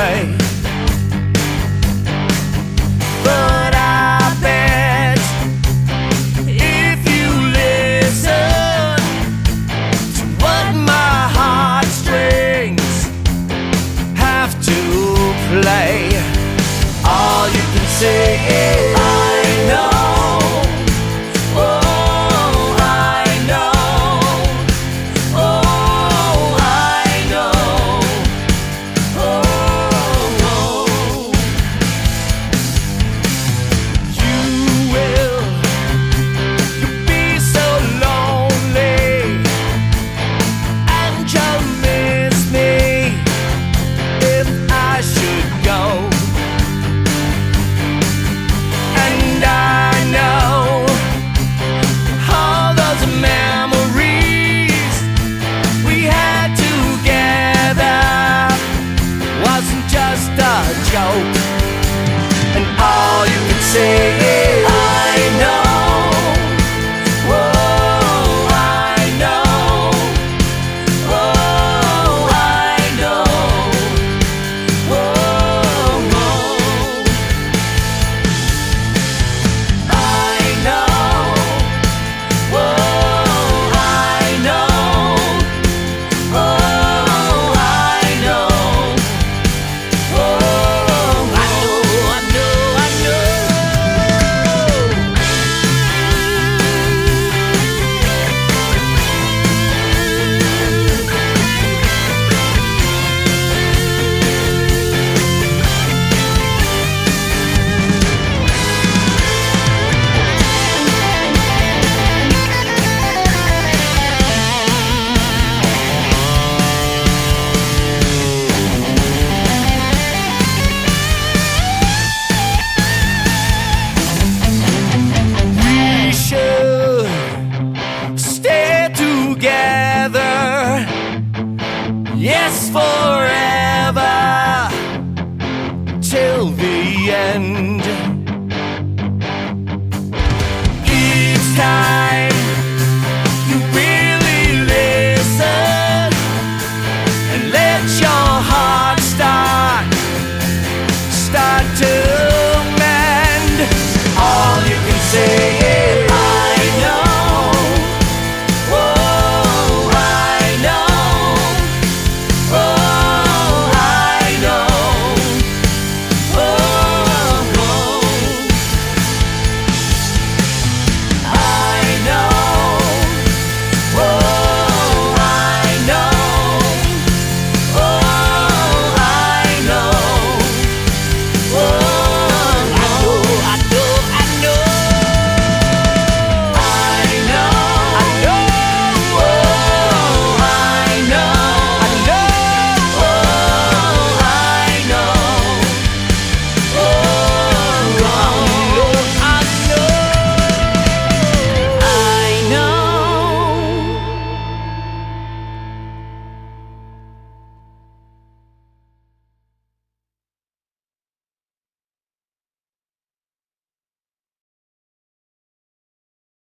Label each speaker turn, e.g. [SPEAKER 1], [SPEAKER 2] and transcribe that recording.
[SPEAKER 1] away. But I bet if you listen to what my heartstrings have to play, all you can say say till the end.